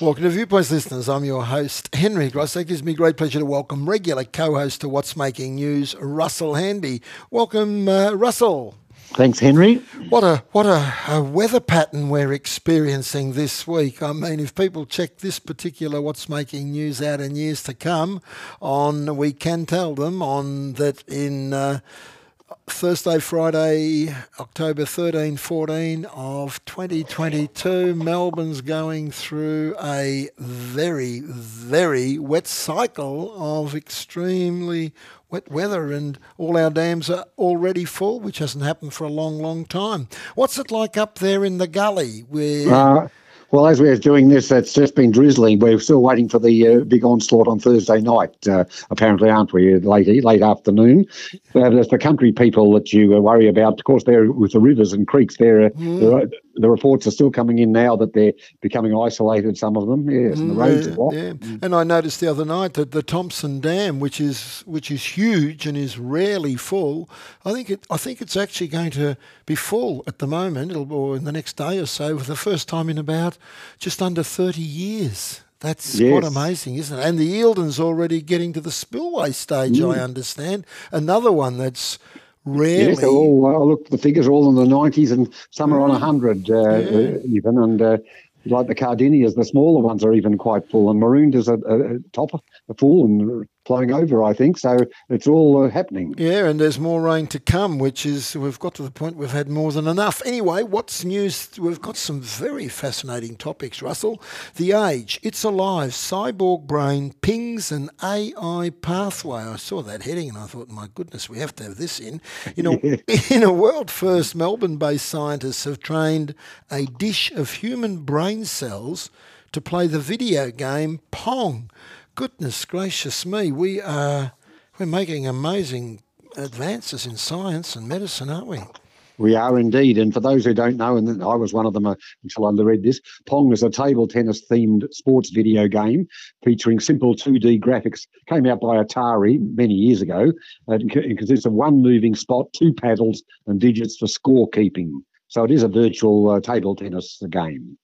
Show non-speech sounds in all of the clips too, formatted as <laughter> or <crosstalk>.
Welcome to Viewpoints, listeners. I'm your host, Henry Gross. It gives me great pleasure to welcome regular co-host to What's Making News, Russell Hanby. Welcome, uh, Russell. Thanks, Henry. What a what a, a, weather pattern we're experiencing this week. I mean, if people check this particular what's making news out in years to come, on we can tell them on that in. Uh, Thursday, Friday, October 13, 14 of 2022. Melbourne's going through a very, very wet cycle of extremely wet weather, and all our dams are already full, which hasn't happened for a long, long time. What's it like up there in the gully? Where uh, well, as we're doing this, it's just been drizzling. We're still waiting for the uh, big onslaught on Thursday night, uh, apparently, aren't we? Late late afternoon. Uh, there's the country people that you uh, worry about. Of course, they're with the rivers and creeks. They're, mm. The reports are still coming in now that they're becoming isolated. Some of them, yes, and the mm, roads yeah, are blocked. Yeah. Mm. And I noticed the other night that the Thomson Dam, which is which is huge and is rarely full, I think it I think it's actually going to be full at the moment, or in the next day or so, for the first time in about just under 30 years. That's yes. quite amazing, isn't it? And the Eildon's already getting to the spillway stage, mm. I understand. Another one that's rarely. Yes, all, uh, look, the figures are all in the 90s and some are on 100 uh, yeah. uh, even. And uh, like the Cardinias, the smaller ones are even quite full. And Maroondah's a, a, a top, a full and flowing over, I think. So it's all uh, happening. Yeah, and there's more rain to come, which is, we've got to the point we've had more than enough. Anyway, what's news? We've got some very fascinating topics, Russell. The age, it's alive, cyborg brain, pings an AI pathway. I saw that heading and I thought, my goodness, we have to have this in. <laughs> You know, in a world first, Melbourne based scientists have trained a dish of human brain cells to play the video game Pong goodness gracious me, we are we're making amazing advances in science and medicine, aren't we? We are indeed. And for those who don't know, and I was one of them uh, until I read this, Pong is a table tennis themed sports video game featuring simple 2D graphics. Came out by Atari many years ago. It consists of one moving spot, two paddles, and digits for scorekeeping. So it is a virtual uh, table tennis game.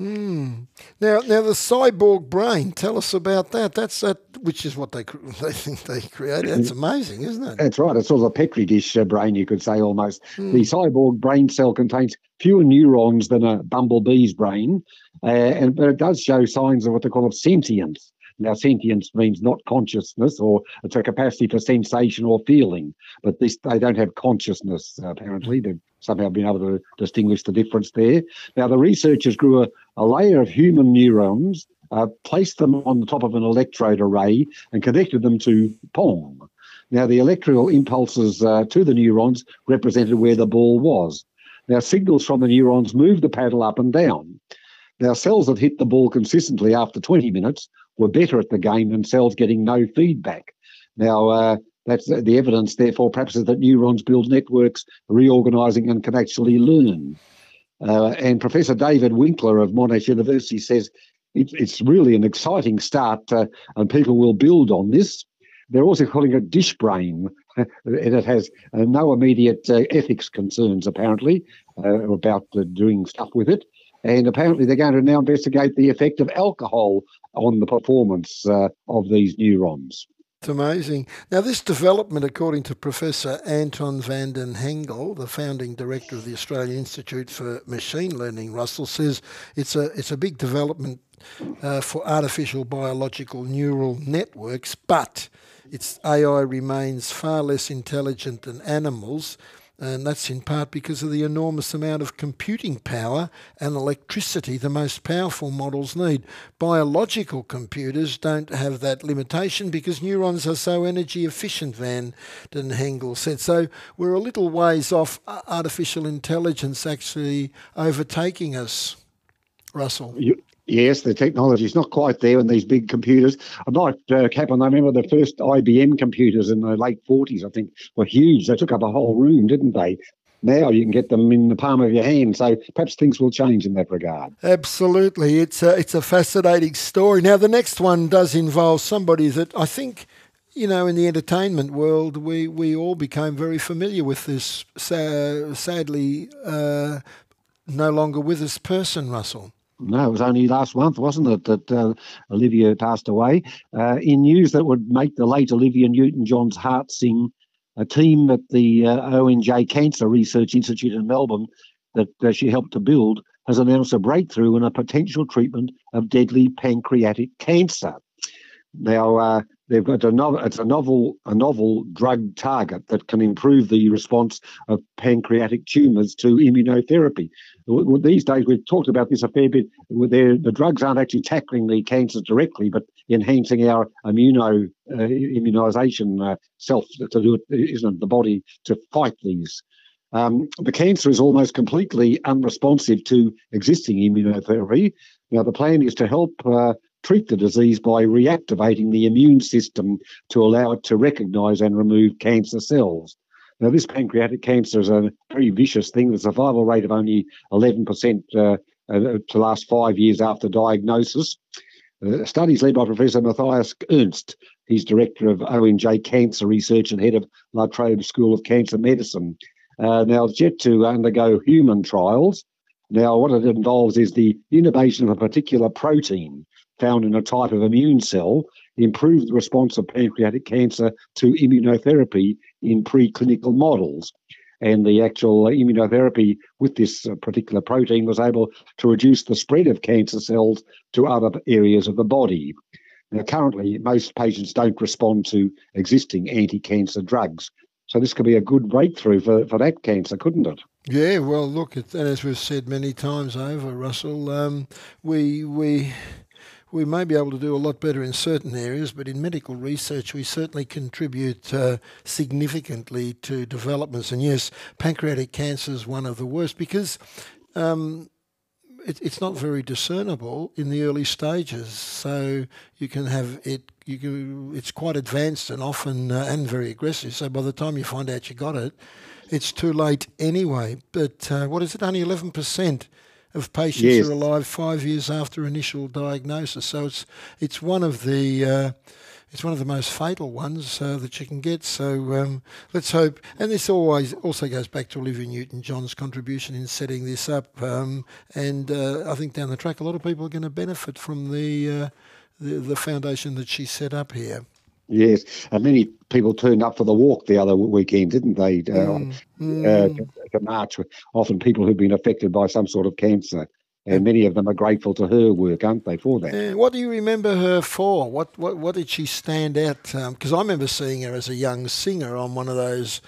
Mm. Now, now the cyborg brain. Tell us about that. That's that, which is what they <laughs> they think they created. That's amazing, isn't it? That's right. It's sort of a petri dish uh, brain, you could say almost. Mm. The cyborg brain cell contains fewer neurons than a bumblebee's brain, uh, and but it does show signs of what they call of sentience. Now, sentience means not consciousness, or it's a capacity for sensation or feeling. But this, they don't have consciousness. Apparently, they've somehow been able to distinguish the difference there. Now, the researchers grew a, a layer of human neurons, uh, placed them on the top of an electrode array, and connected them to Pong. Now, the electrical impulses uh, to the neurons represented where the ball was. Now, signals from the neurons moved the paddle up and down. Now, cells that hit the ball consistently after 20 minutes were better at the game than cells getting no feedback. Now, uh, that's the evidence, therefore, perhaps is that neurons build networks, reorganizing, and can actually learn. Uh, and Professor David Winkler of Monash University says it, it's really an exciting start, uh, and people will build on this. They're also calling it dish brain, <laughs> and it has uh, no immediate uh, ethics concerns, apparently, uh, about doing stuff with it. And apparently, they're going to now investigate the effect of alcohol on the performance uh, of these neurons. It's amazing. Now, this development, according to Professor Anton van den Hengel, the founding director of the Australian Institute for Machine Learning, Russell says it's a it's a big development uh, for artificial biological neural networks, but its AI remains far less intelligent than animals and that's in part because of the enormous amount of computing power and electricity the most powerful models need. Biological computers don't have that limitation because neurons are so energy efficient, Van den Hengel said. So we're a little ways off artificial intelligence actually overtaking us, Russell. You, Yes, the technology is not quite there in these big computers. I might uh, cap on. I remember the first IBM computers in the late forties. I think were huge. They took up a whole room, didn't they? Now you can get them in the palm of your hand. So perhaps things will change in that regard. Absolutely, it's a it's a fascinating story. Now the next one does involve somebody that I think you know, in the entertainment world, we, we all became very familiar with this sadly uh, no longer with this person, Russell. No, it was only last month, wasn't it, that uh, Olivia passed away. Uh, in news that would make the late Olivia Newton-John's heart sing, a team at the uh, ONJ Cancer Research Institute in Melbourne that uh, she helped to build has announced a breakthrough in a potential treatment of deadly pancreatic cancer. Now, uh, they've got a novel, it's a novel, a novel drug target that can improve the response of pancreatic tumours to immunotherapy. These days, we've talked about this a fair bit. The drugs aren't actually tackling the cancers directly, but enhancing our immuno uh, immunisation uh, self to do it, isn't the body to fight these. Um, the cancer is almost completely unresponsive to existing immunotherapy. Now, the plan is to help uh, treat the disease by reactivating the immune system to allow it to recognize and remove cancer cells. Now, this pancreatic cancer is a very vicious thing. The survival rate of only 11% uh, uh, to last five years after diagnosis. Uh, studies led by Professor Matthias Ernst. He's director of ONJ Cancer Research and head of La Trobe School of Cancer Medicine. Uh, now, it's yet to undergo human trials. Now, what it involves is the innovation of a particular protein found in a type of immune cell improved the response of pancreatic cancer to immunotherapy in preclinical models. And the actual immunotherapy with this uh, particular protein was able to reduce the spread of cancer cells to other areas of the body. Now, currently, most patients don't respond to existing anti cancer drugs. So, this could be a good breakthrough for, for that cancer, couldn't it? Yeah, well, look, and as we've said many times over, Russell, um, we we we may be able to do a lot better in certain areas, but in medical research, we certainly contribute uh, significantly to developments. And yes, pancreatic cancer is one of the worst because um, it, it's not very discernible in the early stages. So you can have it. You can, it's quite advanced and often uh, and very aggressive. So by the time you find out you got it, it's too late anyway. But uh, what is it? Only eleven percent of patients yes. are alive five years after initial diagnosis. So it's it's one of the uh, it's one of the most fatal ones uh, that you can get. So um, let's hope. And this always also goes back to Olivia Newton-John's contribution in setting this up. Um, and uh, I think down the track, a lot of people are going to benefit from the, uh, the the foundation that she set up here. Yes, and many people turned up for the walk the other weekend, didn't they? Uh, mm. Mm. Uh, march, often people who've been affected by some sort of cancer, and many of them are grateful to her work, aren't they, for that? Yeah. What do you remember her for? What what what did she stand out? Because um, I remember seeing her as a young singer on one of those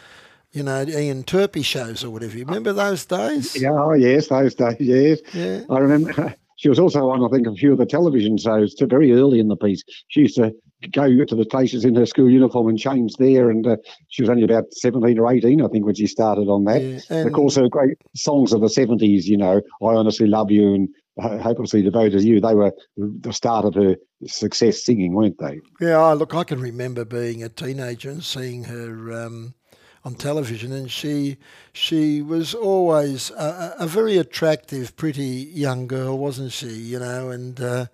you know, Ian Turpie shows or whatever. You remember those days? Yeah, oh, yes, those days, yes. Yeah. I remember <laughs> she was also on, I think, a few of the television shows very early in the piece. She used to go to the places in her school uniform and change there. And uh, she was only about 17 or 18, I think, when she started on that. Yeah, of course, her great songs of the 70s, you know, I Honestly Love You and Hopelessly Devoted to You, they were the start of her success singing, weren't they? Yeah, look, I can remember being a teenager and seeing her. Um, on television, and she she was always a, a, very attractive, pretty young girl, wasn't she? You know, and uh,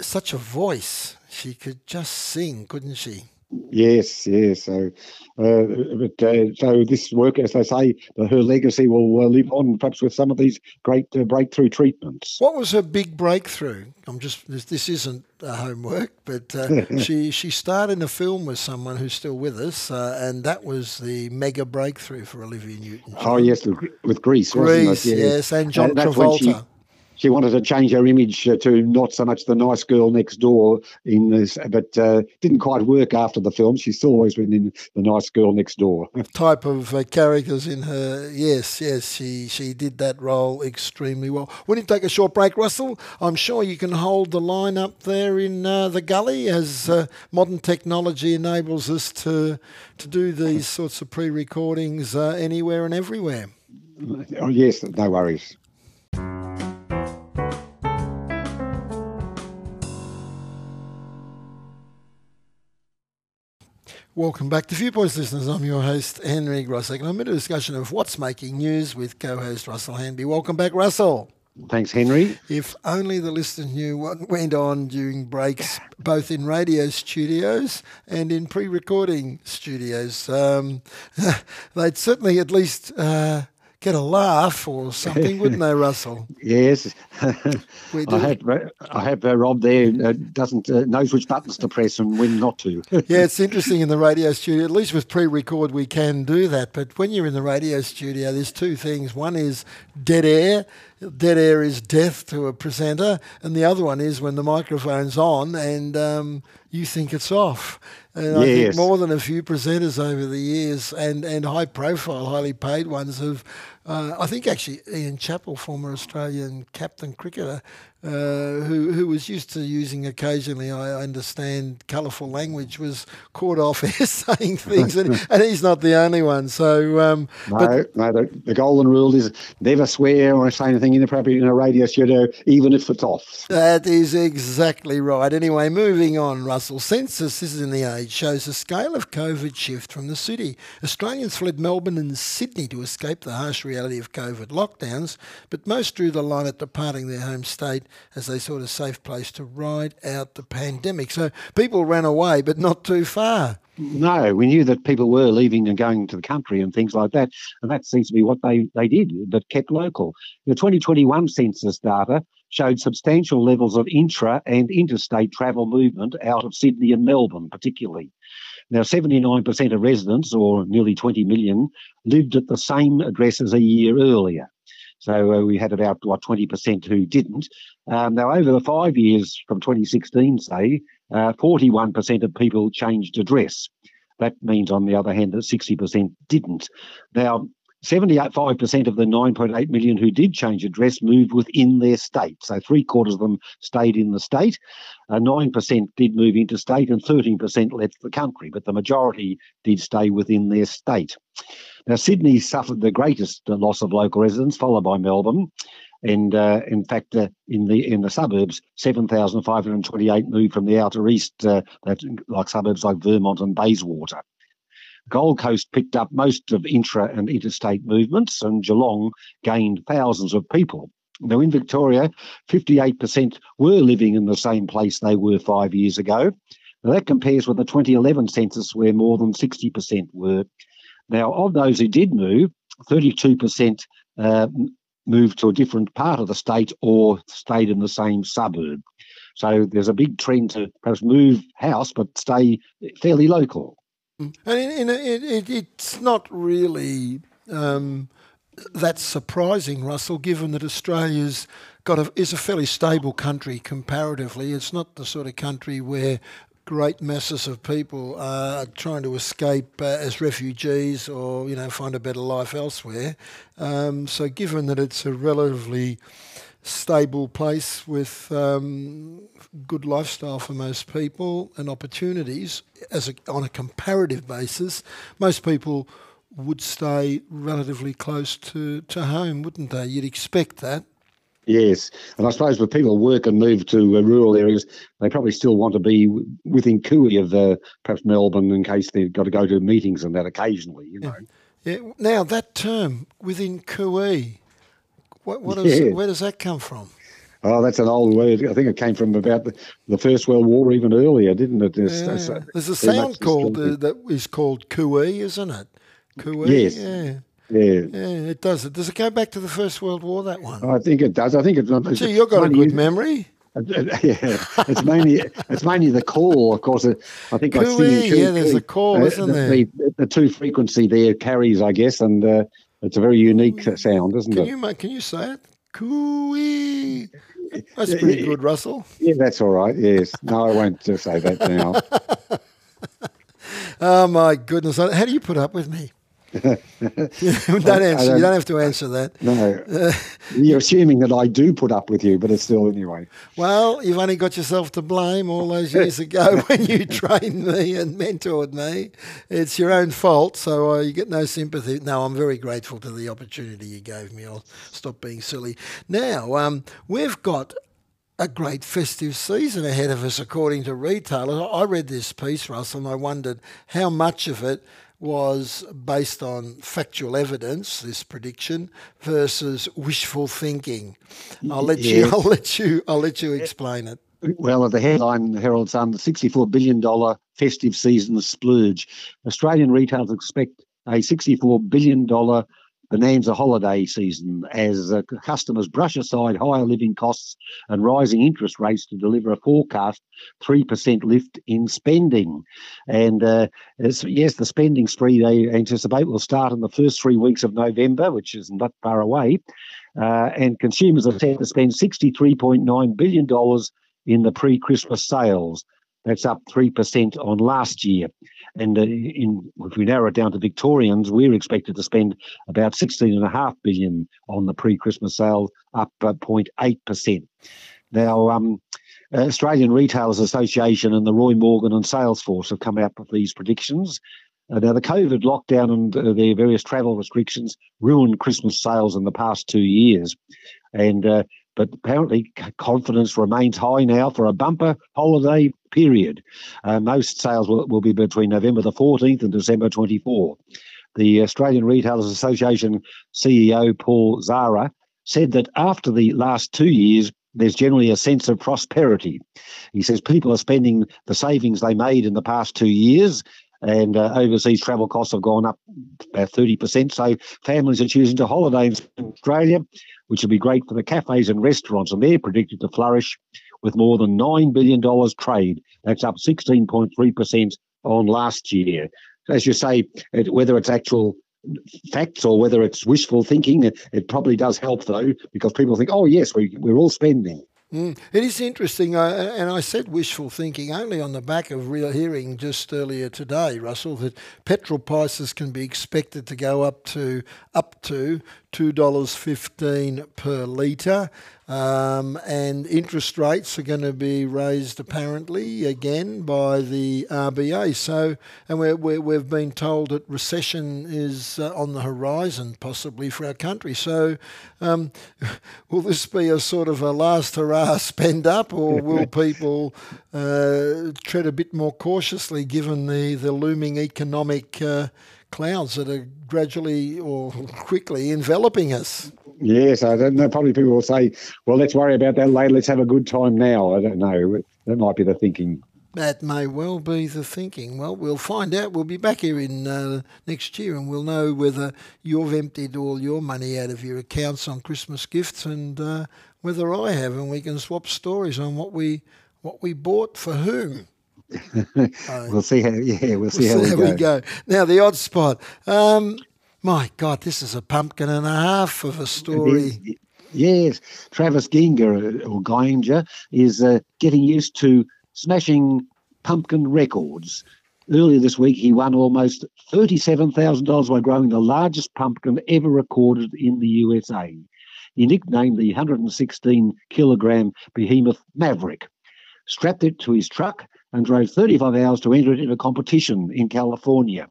such a voice. She could just sing, couldn't she? Yes, yes. So, uh, but uh, so this work, as they say, her legacy will uh, live on, perhaps with some of these great uh, breakthrough treatments. What was her big breakthrough? I'm just this, this isn't homework, but uh, <laughs> she she starred in a film with someone who's still with us, uh, and that was the mega breakthrough for Olivia Newton. Oh yes, with Grease, Grease, yes, and John Travolta she wanted to change her image uh, to not so much the nice girl next door in this, but uh, didn't quite work after the film. She's still always been in the nice girl next door <laughs> type of uh, characters in her. Yes, yes, she she did that role extremely well. We need to take a short break, Russell. I'm sure you can hold the line up there in uh, the gully as uh, modern technology enables us to to do these sorts of pre-recordings uh, anywhere and everywhere. Oh yes, no worries. Welcome back to Viewpoints, listeners. I'm your host, Henry Grosek, and I'm in a discussion of what's making news with co host Russell Hanby. Welcome back, Russell. Thanks, Henry. If only the listeners knew what went on during breaks, both in radio studios and in pre recording studios, um, <laughs> they'd certainly at least uh, get a laugh or something, wouldn't they, Russell? <laughs> Yes. <laughs> I have, I have uh, Rob there uh, doesn't uh, knows which buttons to press and when not to. <laughs> yeah, it's interesting in the radio studio. At least with pre-record, we can do that. But when you're in the radio studio, there's two things. One is dead air. Dead air is death to a presenter, and the other one is when the microphone's on and um, you think it's off. And yes. I think more than a few presenters over the years and, and high profile, highly paid ones have, uh, I think actually Ian Chappell, former Australian captain cricketer, uh, who who was used to using occasionally, I understand, colourful language, was caught off <laughs> air saying things, and, <laughs> and he's not the only one. So um, no, but, no, the, the, golden rule is never swear or say anything inappropriate in a radio studio, even if it's off. That is exactly right. Anyway, moving on, Russell. Census, this is in the Age, shows the scale of COVID shift from the city. Australians fled Melbourne and Sydney to escape the harsh reality of COVID lockdowns, but most drew the line at departing their home state as they sort a safe place to ride out the pandemic. So people ran away, but not too far. No, we knew that people were leaving and going to the country and things like that. And that seems to be what they, they did, that kept local. The 2021 census data showed substantial levels of intra and interstate travel movement out of Sydney and Melbourne, particularly. Now, 79% of residents, or nearly 20 million, lived at the same address as a year earlier. So uh, we had about what 20% who didn't. Um, now, over the five years from 2016, say, uh, 41% of people changed address. That means, on the other hand, that 60% didn't. Now, 75% of the 9.8 million who did change address moved within their state. So three quarters of them stayed in the state. Uh, 9% did move interstate and 13% left the country, but the majority did stay within their state. Now, Sydney suffered the greatest loss of local residents, followed by Melbourne. And uh, in fact, uh, in the in the suburbs, seven thousand five hundred twenty-eight moved from the outer east, uh, like suburbs like Vermont and Bayswater. Gold Coast picked up most of intra and interstate movements, and Geelong gained thousands of people. Now, in Victoria, 58% were living in the same place they were five years ago. Now, that compares with the 2011 census, where more than 60% were. Now, of those who did move, 32% uh, moved to a different part of the state or stayed in the same suburb. So there's a big trend to perhaps move house but stay fairly local. Mm. And it, it, it's not really um, that surprising, Russell, given that Australia's got a, is a fairly stable country comparatively. It's not the sort of country where great masses of people are trying to escape uh, as refugees or you know find a better life elsewhere. Um, so, given that it's a relatively stable place with um, good lifestyle for most people and opportunities, as a, on a comparative basis, most people would stay relatively close to, to home, wouldn't they? You'd expect that. Yes, and I suppose when people work and move to uh, rural areas, they probably still want to be within cooee of uh, perhaps Melbourne in case they've got to go to meetings and that occasionally. You know. Yeah. yeah. Now that term within cooee, what, what is, yeah. where does that come from? Oh, that's an old word. I think it came from about the, the First World War, even earlier, didn't it? There's, yeah. there's a sound called uh, that is called cooee, isn't it? Cooee. Yes. Yeah. Yeah. yeah, it does. Does it go back to the First World War? That one? I think it does. I think it's. it's Gee, you've got a good memory. <laughs> yeah, it's mainly it's mainly the call, of course. I think I see. Yeah, there's a call, uh, isn't the, there? The, the, two frequency there carries, I guess, and uh, it's a very unique sound, isn't can it? You, can you say it? Cooee. That's pretty good, Russell. Yeah, that's all right. Yes. No, I won't just say that now. <laughs> oh my goodness! Uh, how do you put up with me? <laughs> don't answer. Don't, you don't have to answer that. No, you're assuming that I do put up with you, but it's still anyway. Well, you've only got yourself to blame. All those years ago, <laughs> when you <laughs> trained me and mentored me, it's your own fault. So uh, you get no sympathy. No, I'm very grateful to the opportunity you gave me. I'll stop being silly. Now, um, we've got a great festive season ahead of us, according to retailers. I read this piece, Russell, and I wondered how much of it was based on factual evidence, this prediction, versus wishful thinking. I'll let you. I'll let you. I'll let you explain it. Well, the headline in the Herald Sun: the sixty-four billion dollar festive season splurge. Australian retailers expect a sixty-four billion dollar bonanza holiday season as uh, customers brush aside higher living costs and rising interest rates to deliver a forecast 3% lift in spending. And uh, yes, the spending spree they anticipate will start in the first three weeks of November, which is not far away. Uh, and consumers are set to spend $63.9 billion in the pre Christmas sales. That's up 3% on last year. And uh, in, if we narrow it down to Victorians, we're expected to spend about 16.5 billion on the pre-Christmas sales, up 0.8%. Now, um, Australian Retailers Association and the Roy Morgan and Salesforce have come out with these predictions. Uh, now, the COVID lockdown and uh, the various travel restrictions ruined Christmas sales in the past two years. And uh, but apparently confidence remains high now for a bumper holiday period. Uh, most sales will, will be between November the 14th and December 24. The Australian Retailers Association CEO Paul Zahra said that after the last two years, there's generally a sense of prosperity. He says people are spending the savings they made in the past two years and uh, overseas travel costs have gone up about 30%. So families are choosing to holiday in Australia, which will be great for the cafes and restaurants, and they're predicted to flourish with more than $9 billion trade. That's up 16.3% on last year. As you say, it, whether it's actual facts or whether it's wishful thinking, it, it, probably does help though, because people think, oh, yes, we, we're all spending. Mm. It is interesting, uh, and I said wishful thinking only on the back of real hearing just earlier today, Russell, that petrol prices can be expected to go up to up to two dollars fifteen per litre. Um, and interest rates are going to be raised apparently again by the RBA. So, and we're, we have been told that recession is uh, on the horizon, possibly for our country. So, um, <laughs> will this be a sort of a last hurrah <laughs> spend up, or will <laughs> people uh, tread a bit more cautiously given the, the looming economic uh, clouds that are gradually or quickly enveloping us? Yes, I don't know. Probably people will say, well, let's worry about that later. Let's have a good time now. I don't know. That might be the thinking. That may well be the thinking. Well, we'll find out. We'll be back here in uh, next year and we'll know whether you've emptied all your money out of your accounts on Christmas gifts and uh, whether I have, and we can swap stories on what we what we bought for whom. Uh, we'll see how. Yeah, we'll see, we'll how, see we, how go. we, go. Now the odd spot. Um, my God, this is a pumpkin and a half of a story. Yes, Travis Gienger or Gienger is uh, getting used to smashing pumpkin records. Earlier this week, he won almost $37,000 by growing the largest pumpkin ever recorded in the USA. He nicknamed the 116 kilogram behemoth Maverick, strapped it to his truck, and drove 35 hours to enter it in a competition in California.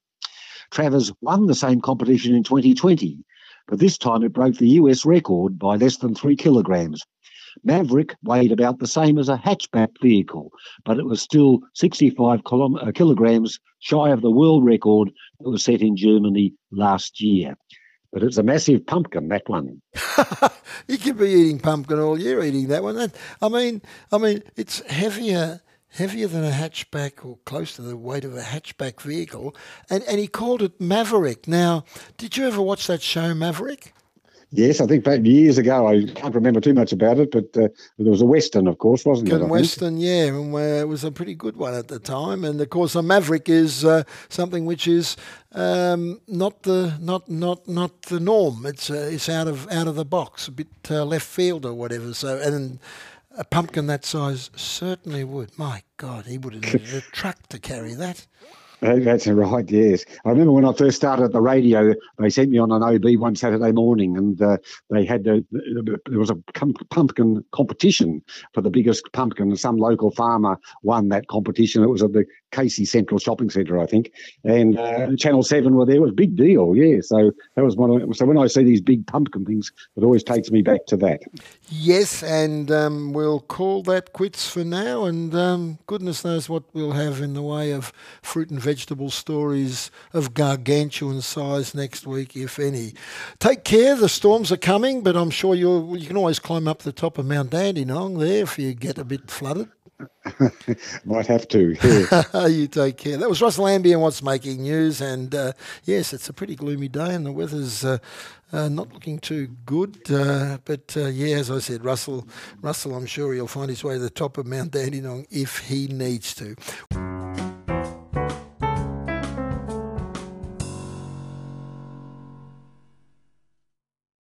Travers won the same competition in 2020, but this time it broke the US record by less than three kilograms. Maverick weighed about the same as a hatchback vehicle, but it was still 65 uh, kilograms shy of the world record that was set in Germany last year. But it's a massive pumpkin, that one. <laughs> you could be eating pumpkin all year, eating that one. I mean, I mean, it's heavier heavier than a hatchback or close to the weight of a hatchback vehicle, and, and he called it Maverick. Now, did you ever watch that show, Maverick? Yes, I think back years ago. I can't remember too much about it, but uh, there was a western, of course, wasn't it? Western, yeah, and it was a pretty good one at the time. And of course, a Maverick is uh, something which is um, not the not not not the norm. It's uh, it's out of out of the box, a bit uh, left field or whatever. So and a pumpkin that size certainly would. My God, he would have <laughs> needed a truck to carry that. That's right, yes. I remember when I first started at the radio, they sent me on an OB one Saturday morning and uh, they had, the, there was a pumpkin competition for the biggest pumpkin. And some local farmer won that competition. It was at the Casey Central Shopping Centre, I think. And uh, Channel 7 were there. It was a big deal, yeah. So that was one of, so when I see these big pumpkin things, it always takes me back to that. Yes, and um, we'll call that quits for now. And um, goodness knows what we'll have in the way of fruit and vegetables vegetable stories of gargantuan size next week, if any. Take care, the storms are coming, but I'm sure you you can always climb up the top of Mount Dandenong there if you get a bit flooded. <laughs> Might have to. Yeah. <laughs> you take care. That was Russell Hanby and what's making news. And uh, yes, it's a pretty gloomy day, and the weather's uh, uh, not looking too good. Uh, but uh, yeah, as I said, Russell, Russell, I'm sure he'll find his way to the top of Mount Dandenong if he needs to.